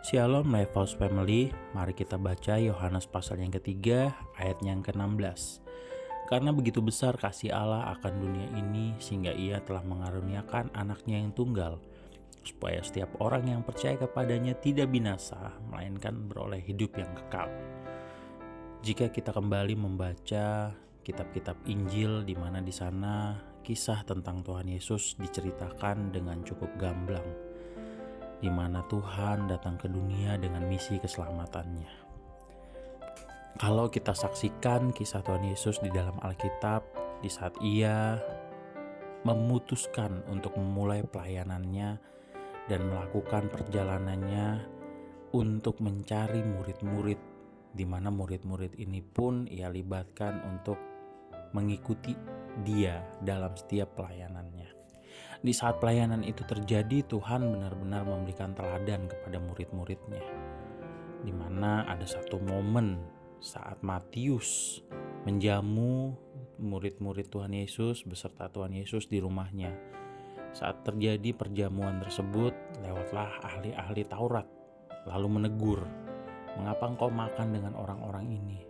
Shalom Life House Family, mari kita baca Yohanes pasal yang ketiga ayat yang ke-16. Karena begitu besar kasih Allah akan dunia ini sehingga ia telah mengaruniakan anaknya yang tunggal supaya setiap orang yang percaya kepadanya tidak binasa melainkan beroleh hidup yang kekal. Jika kita kembali membaca kitab-kitab Injil di mana di sana kisah tentang Tuhan Yesus diceritakan dengan cukup gamblang di mana Tuhan datang ke dunia dengan misi keselamatannya. Kalau kita saksikan kisah Tuhan Yesus di dalam Alkitab, di saat Ia memutuskan untuk memulai pelayanannya dan melakukan perjalanannya untuk mencari murid-murid, di mana murid-murid ini pun Ia libatkan untuk mengikuti Dia dalam setiap pelayanannya. Di saat pelayanan itu terjadi, Tuhan benar-benar memberikan teladan kepada murid-muridnya. Di mana ada satu momen saat Matius menjamu murid-murid Tuhan Yesus beserta Tuhan Yesus di rumahnya. Saat terjadi perjamuan tersebut, lewatlah ahli-ahli Taurat, lalu menegur, "Mengapa engkau makan dengan orang-orang ini?"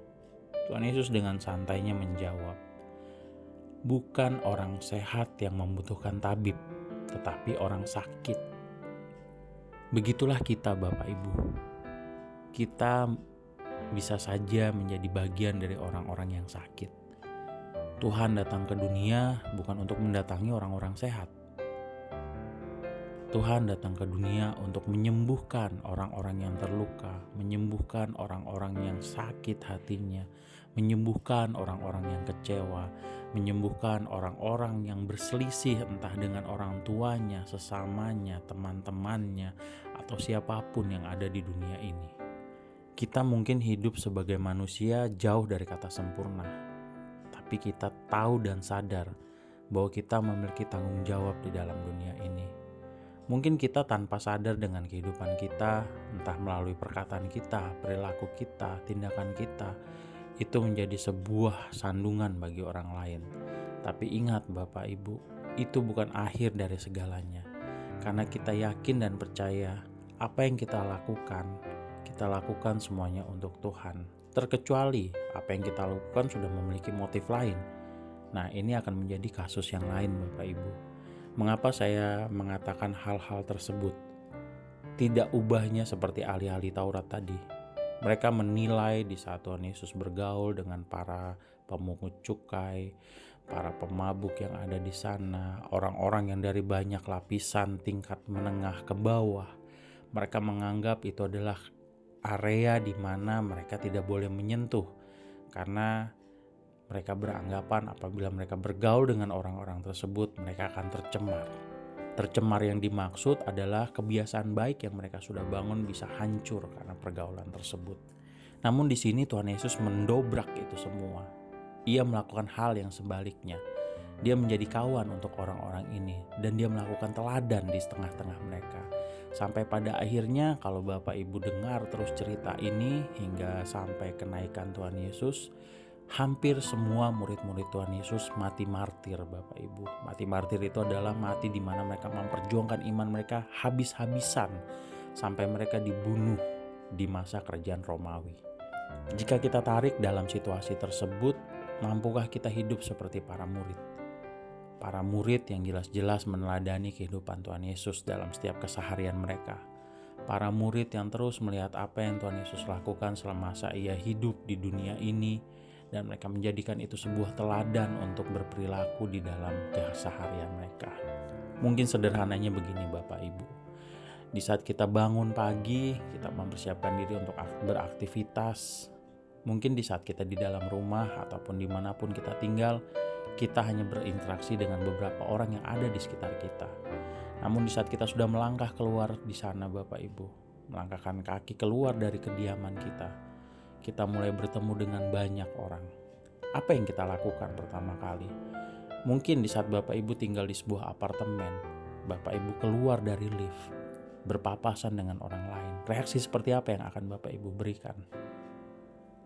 Tuhan Yesus dengan santainya menjawab, bukan orang sehat yang membutuhkan tabib, tetapi orang sakit. Begitulah kita, Bapak Ibu. Kita bisa saja menjadi bagian dari orang-orang yang sakit. Tuhan datang ke dunia bukan untuk mendatangi orang-orang sehat. Tuhan datang ke dunia untuk menyembuhkan orang-orang yang terluka, menyembuhkan orang-orang yang sakit hatinya, menyembuhkan orang-orang yang kecewa, menyembuhkan orang-orang yang berselisih entah dengan orang tuanya, sesamanya, teman-temannya, atau siapa pun yang ada di dunia ini. Kita mungkin hidup sebagai manusia jauh dari kata sempurna, tapi kita tahu dan sadar bahwa kita memiliki tanggung jawab di dalam dunia ini Mungkin kita tanpa sadar dengan kehidupan kita, entah melalui perkataan kita, perilaku kita, tindakan kita, itu menjadi sebuah sandungan bagi orang lain. Tapi ingat, Bapak Ibu, itu bukan akhir dari segalanya, karena kita yakin dan percaya apa yang kita lakukan, kita lakukan semuanya untuk Tuhan, terkecuali apa yang kita lakukan sudah memiliki motif lain. Nah, ini akan menjadi kasus yang lain, Bapak Ibu Mengapa saya mengatakan hal-hal tersebut? Tidak ubahnya seperti ahli-ahli Taurat tadi. Mereka menilai di saat Tuhan Yesus bergaul dengan para pemungut cukai, para pemabuk yang ada di sana, orang-orang yang dari banyak lapisan tingkat menengah ke bawah. Mereka menganggap itu adalah area di mana mereka tidak boleh menyentuh karena mereka beranggapan apabila mereka bergaul dengan orang-orang tersebut, mereka akan tercemar. Tercemar yang dimaksud adalah kebiasaan baik yang mereka sudah bangun bisa hancur karena pergaulan tersebut. Namun di sini Tuhan Yesus mendobrak itu semua. Ia melakukan hal yang sebaliknya. Dia menjadi kawan untuk orang-orang ini dan dia melakukan teladan di tengah-tengah mereka. Sampai pada akhirnya kalau Bapak Ibu dengar terus cerita ini hingga sampai kenaikan Tuhan Yesus, hampir semua murid-murid Tuhan Yesus mati martir Bapak Ibu. Mati martir itu adalah mati di mana mereka memperjuangkan iman mereka habis-habisan sampai mereka dibunuh di masa kerajaan Romawi. Jika kita tarik dalam situasi tersebut, mampukah kita hidup seperti para murid? Para murid yang jelas-jelas meneladani kehidupan Tuhan Yesus dalam setiap keseharian mereka. Para murid yang terus melihat apa yang Tuhan Yesus lakukan selama masa ia hidup di dunia ini, dan mereka menjadikan itu sebuah teladan untuk berperilaku di dalam keseharian mereka. Mungkin sederhananya begini Bapak Ibu. Di saat kita bangun pagi, kita mempersiapkan diri untuk beraktivitas. Mungkin di saat kita di dalam rumah ataupun di mana pun kita tinggal, kita hanya berinteraksi dengan beberapa orang yang ada di sekitar kita. Namun di saat kita sudah melangkah keluar di sana Bapak Ibu, melangkahkan kaki keluar dari kediaman kita, kita mulai bertemu dengan banyak orang. Apa yang kita lakukan pertama kali? Mungkin di saat Bapak Ibu tinggal di sebuah apartemen, Bapak Ibu keluar dari lift, berpapasan dengan orang lain. Reaksi seperti apa yang akan Bapak Ibu berikan?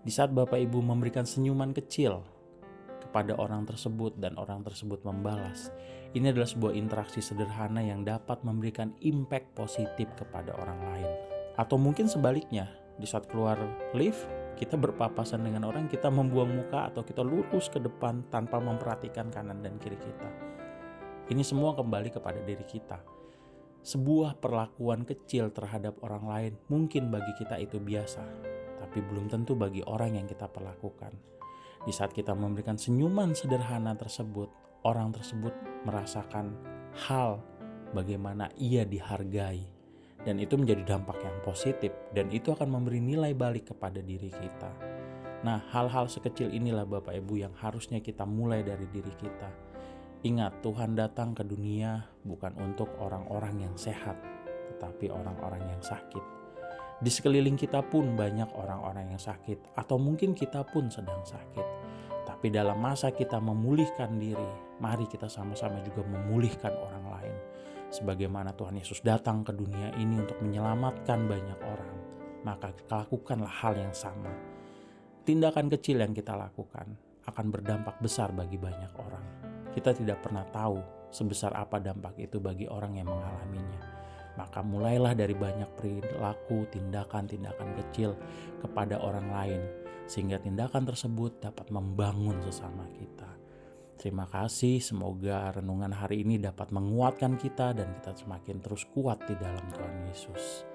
Di saat Bapak Ibu memberikan senyuman kecil kepada orang tersebut dan orang tersebut membalas, ini adalah sebuah interaksi sederhana yang dapat memberikan impact positif kepada orang lain. Atau mungkin sebaliknya, di saat keluar lift, kita berpapasan dengan orang, kita membuang muka atau kita lurus ke depan tanpa memperhatikan kanan dan kiri kita. Ini semua kembali kepada diri kita. Sebuah perlakuan kecil terhadap orang lain mungkin bagi kita itu biasa, tapi belum tentu bagi orang yang kita perlakukan. Di saat kita memberikan senyuman sederhana tersebut, orang tersebut merasakan hal bagaimana ia dihargai, dan itu menjadi dampak yang positif, dan itu akan memberi nilai balik kepada diri kita. Nah, hal-hal sekecil inilah, Bapak Ibu, yang harusnya kita mulai dari diri kita Ingat, Tuhan datang ke dunia bukan untuk orang-orang yang sehat, tetapi orang-orang yang sakit. Di sekeliling kita pun banyak orang-orang yang sakit, atau mungkin kita pun sedang sakit. Tapi dalam masa kita memulihkan diri, mari kita sama-sama juga memulihkan orang lain. Sebagaimana Tuhan Yesus datang ke dunia ini untuk menyelamatkan banyak orang, maka lakukanlah hal yang sama. Tindakan kecil yang kita lakukan akan berdampak besar bagi banyak orang. Kita tidak pernah tahu sebesar apa dampak itu bagi orang yang mengalaminya. Maka mulailah dari banyak perilaku, tindakan-tindakan kecil kepada orang lain, sehingga tindakan tersebut dapat membangun sesama kita. Terima kasih, semoga renungan hari ini dapat menguatkan kita dan kita semakin terus kuat di dalam Tuhan Yesus.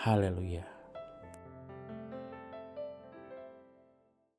Haleluya.